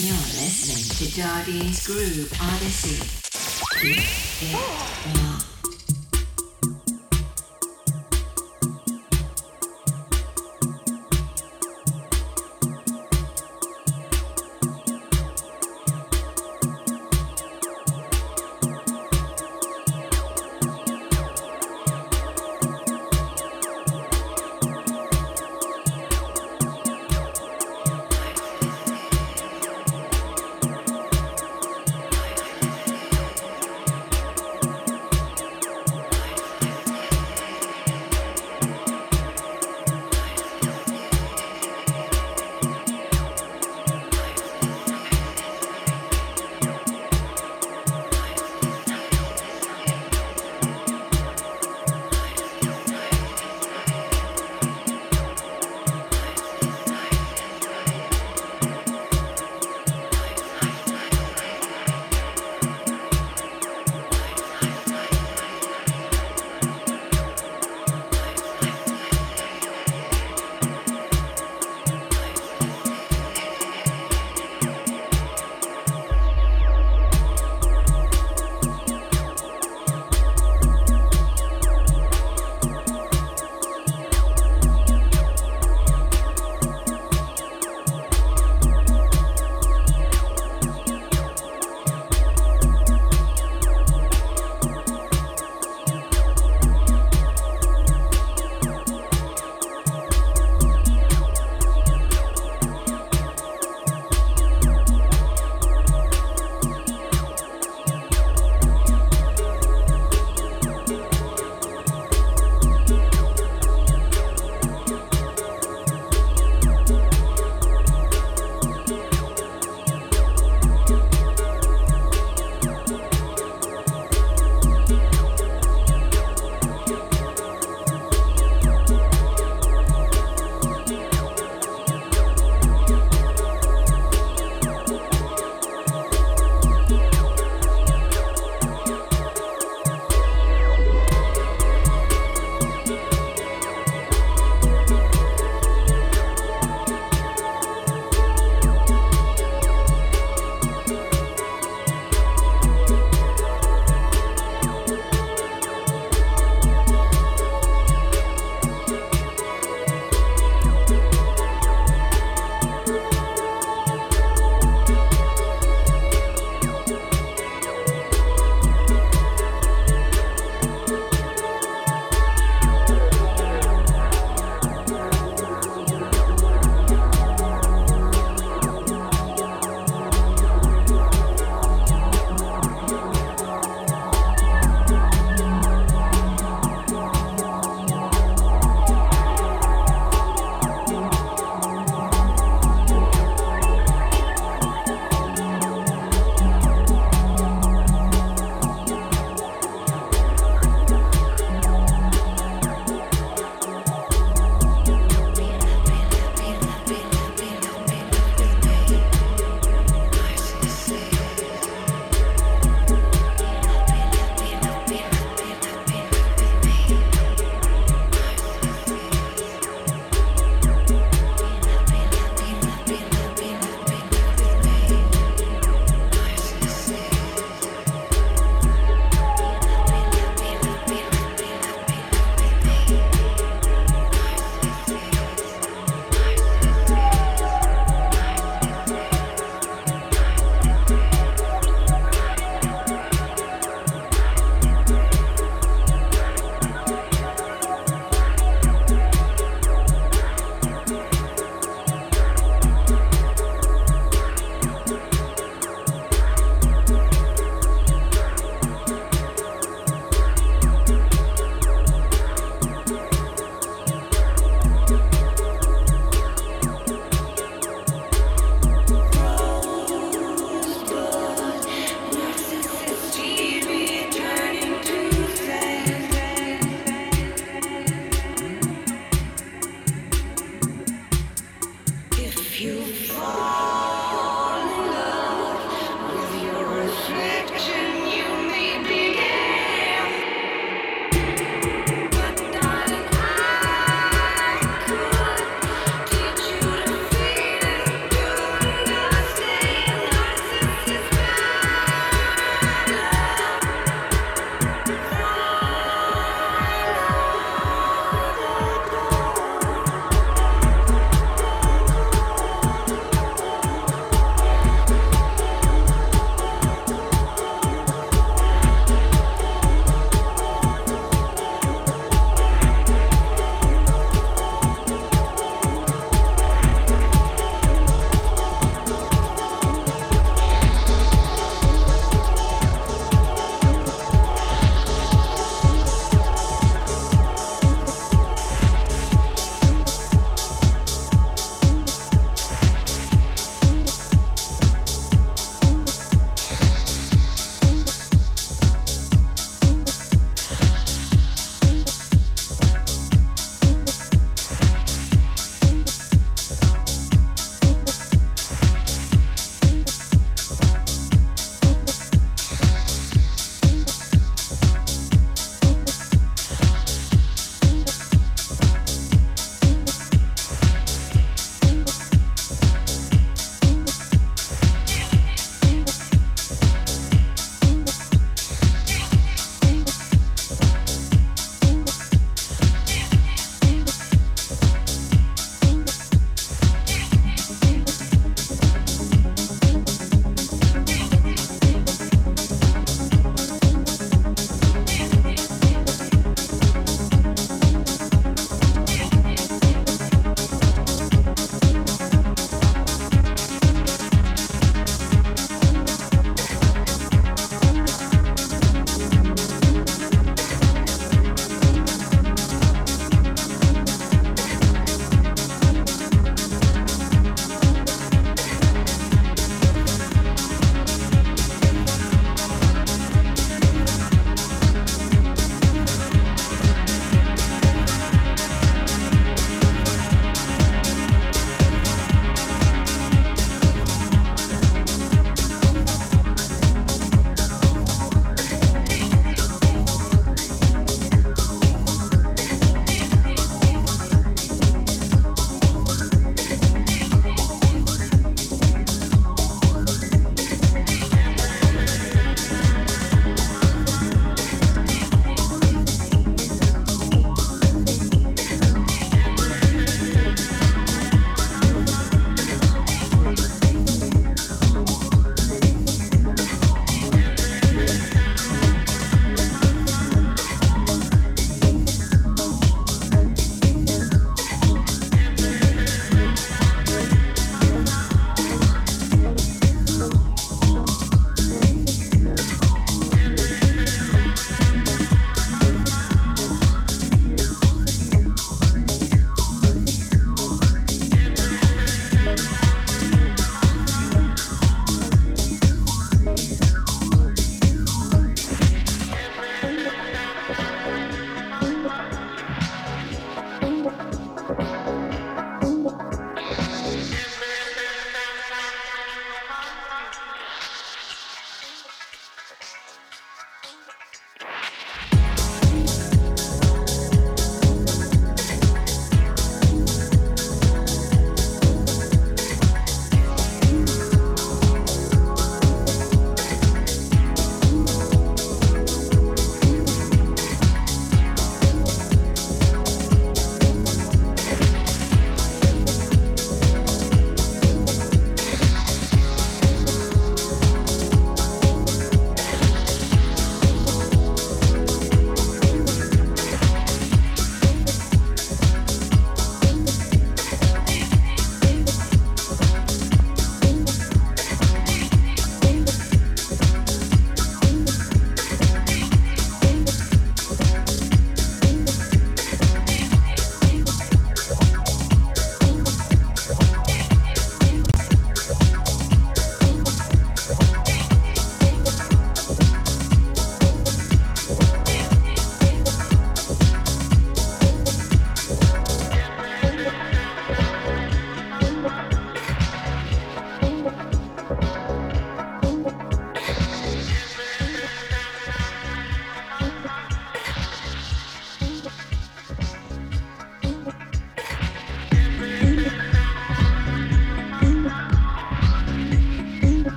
You're listening to Darby's Groove Odyssey.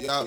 Yeah.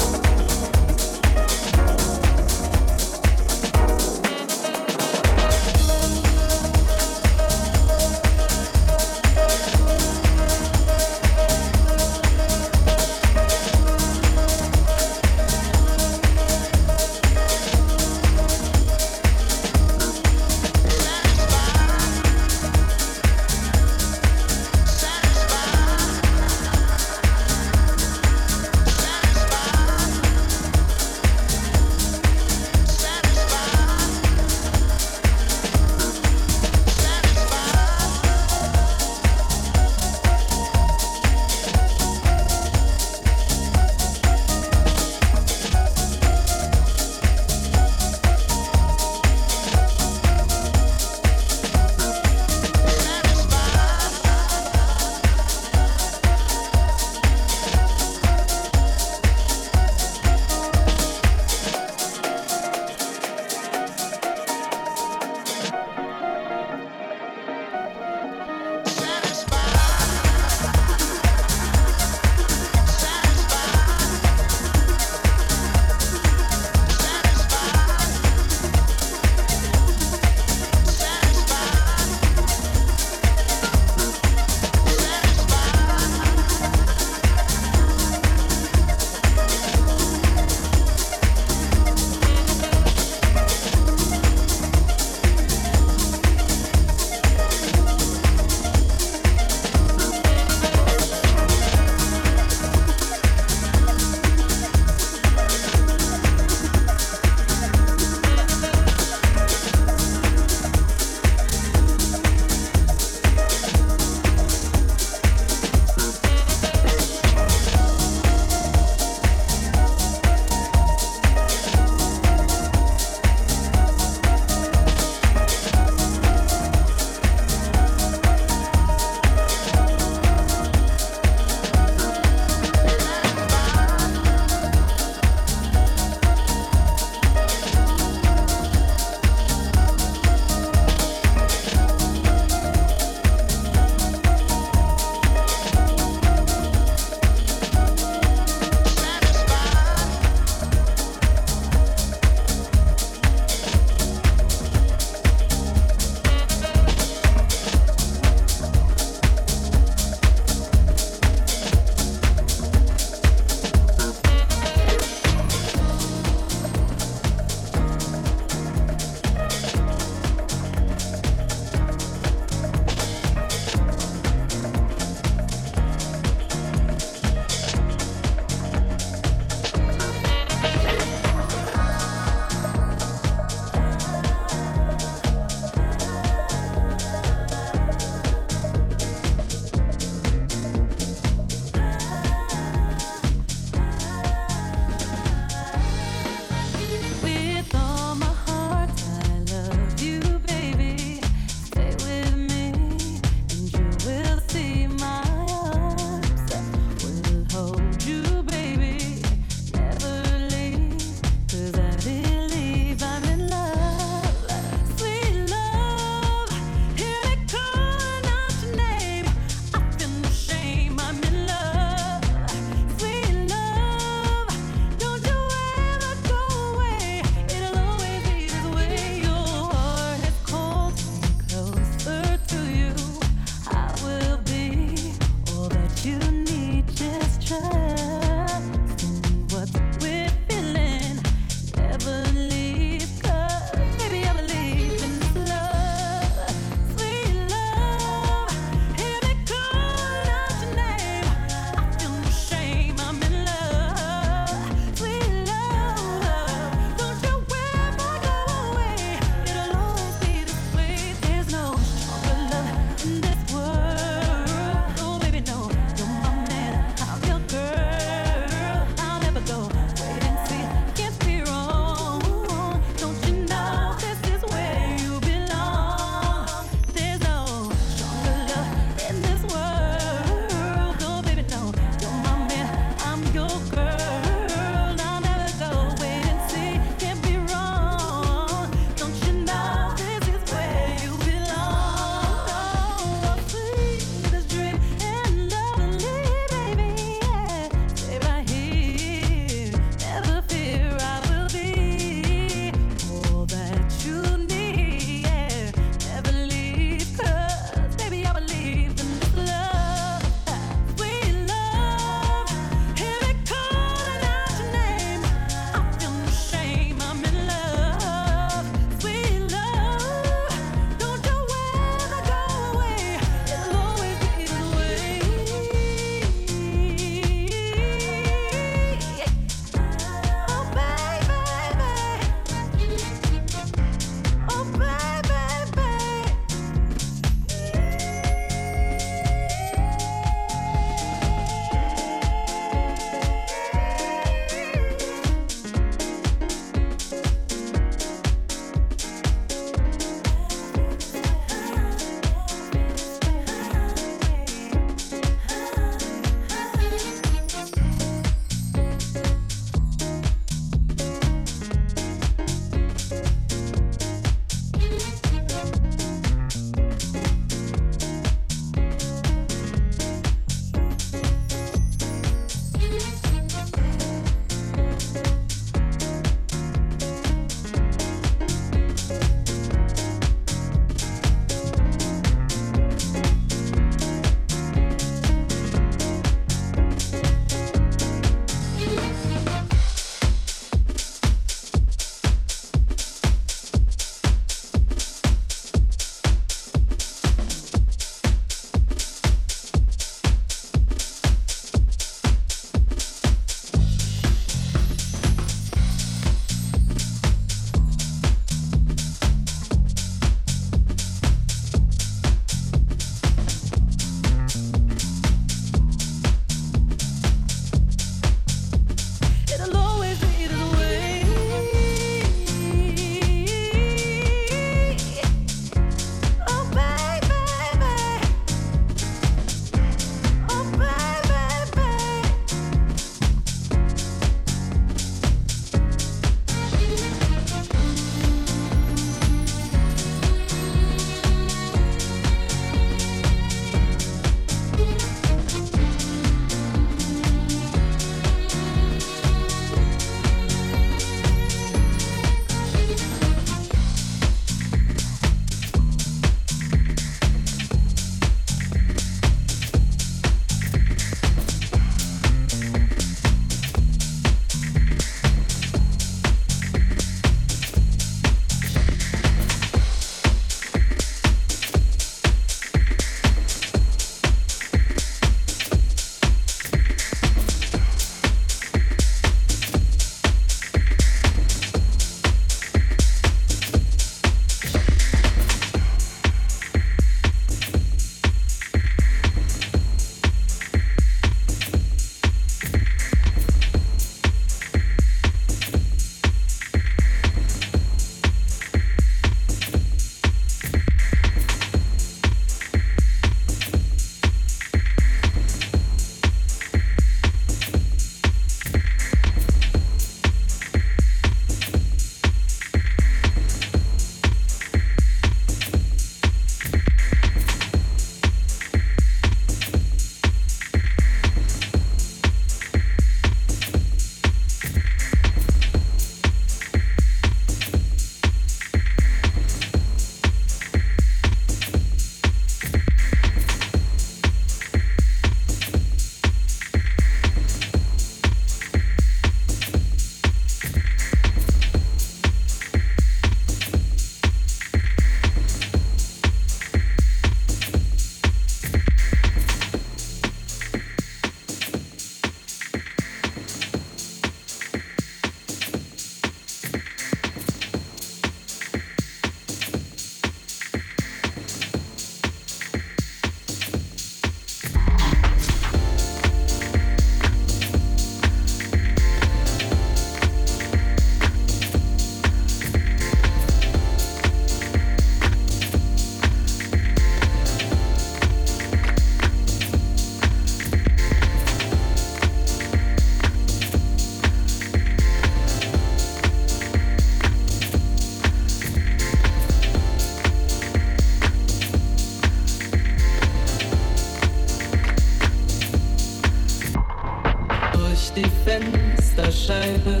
Die Fensterscheibe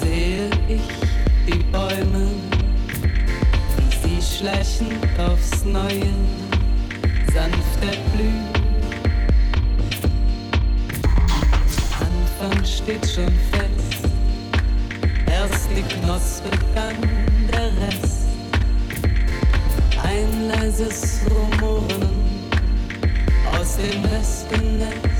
sehe ich die Bäume, wie sie schleichend aufs Neue sanft erblühen. Anfang steht schon fest, erst die Knospe, dann der Rest. Ein leises Rumoren aus dem Wespennest.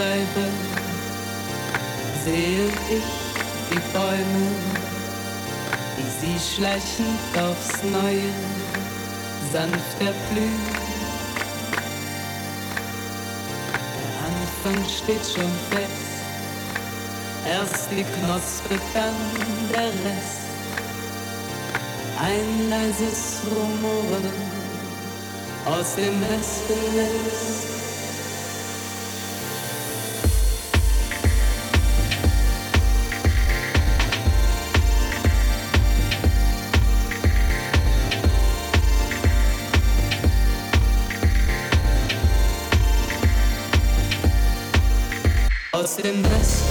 Fensterscheibe sehe ich die Bäume, wie sie schleichend aufs Neue sanft erblühen. Der Anfang steht schon fest, erst die Knospe, dann der Rest. Ein leises Rumoren aus dem Wespennest. Aus dem Westen.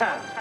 你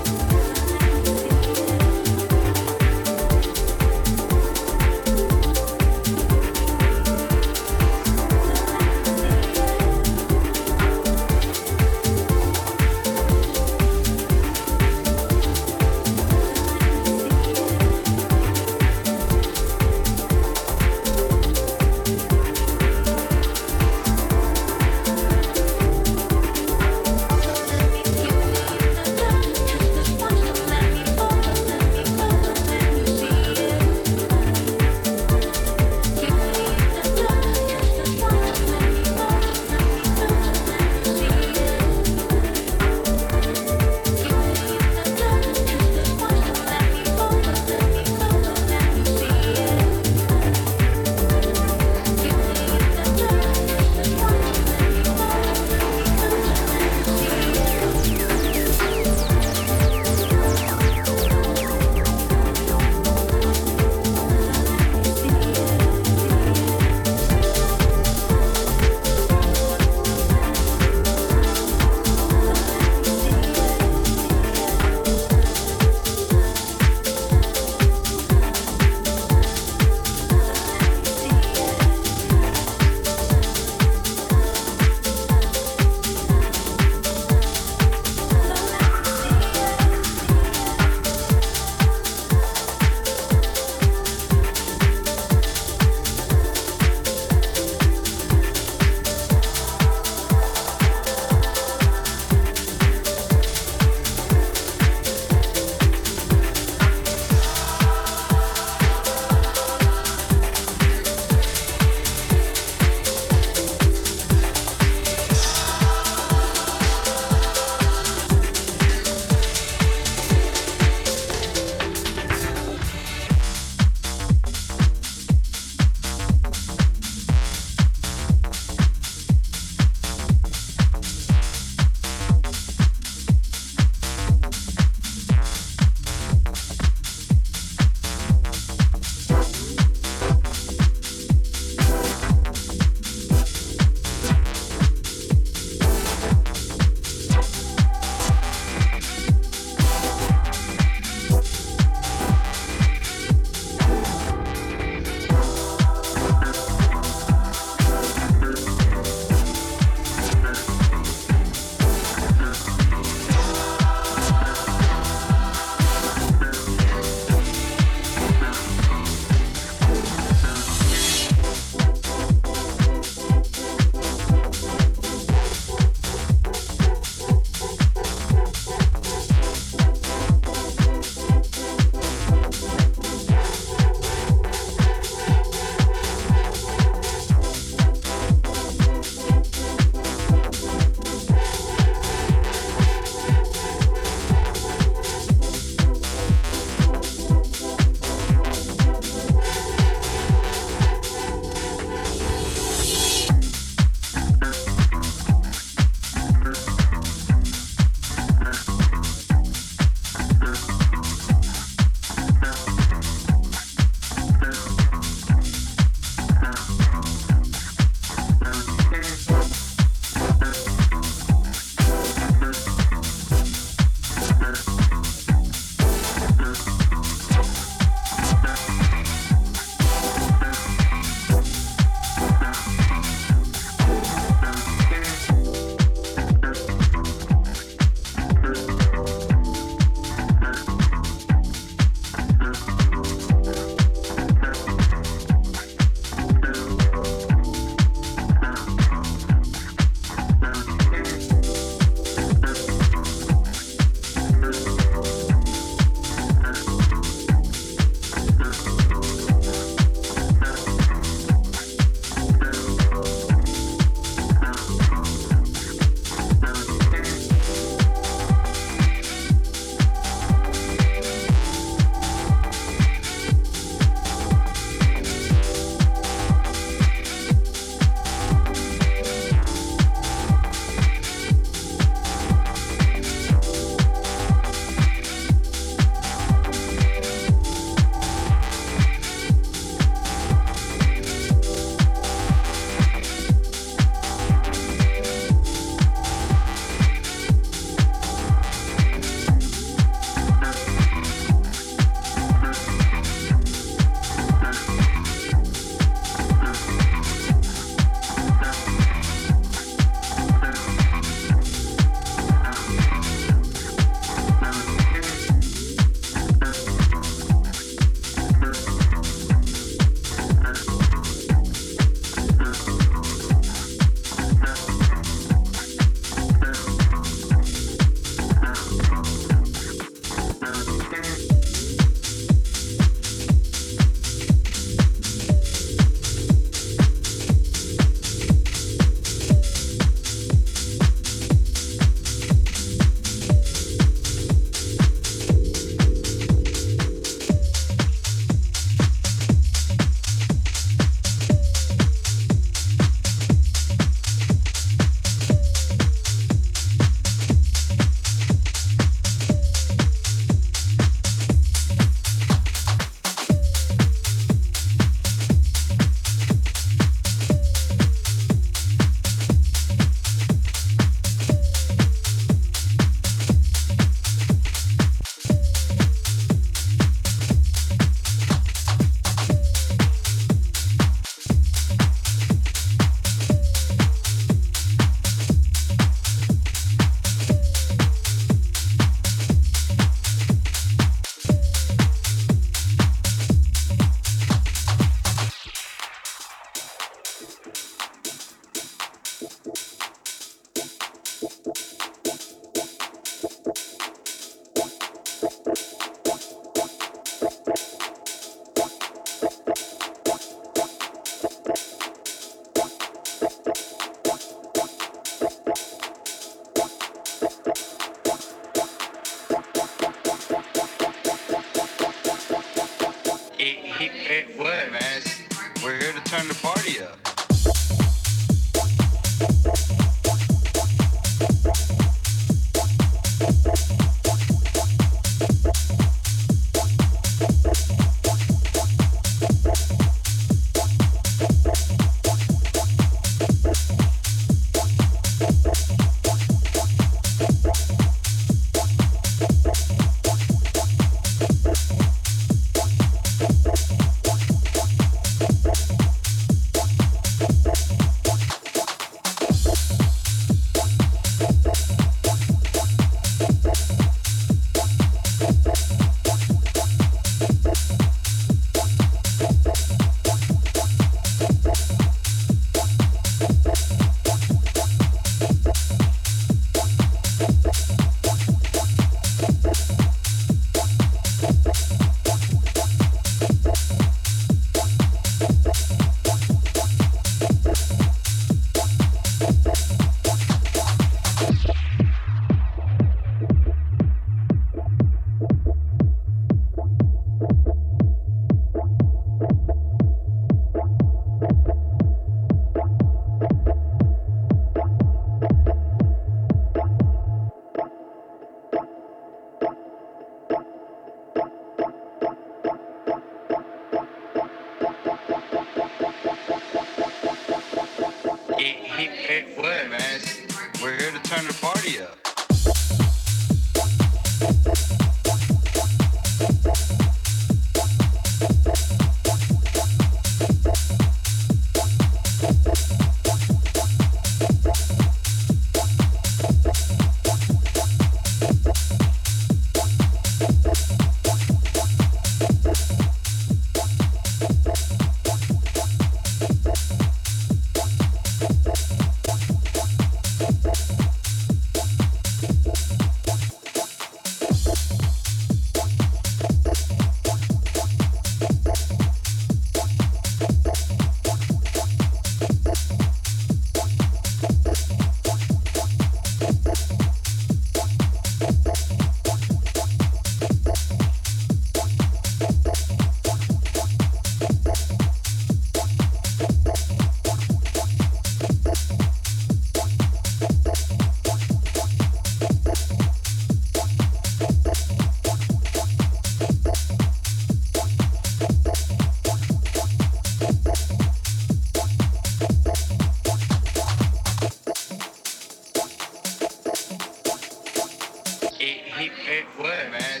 man.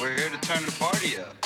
We're here to turn the party up.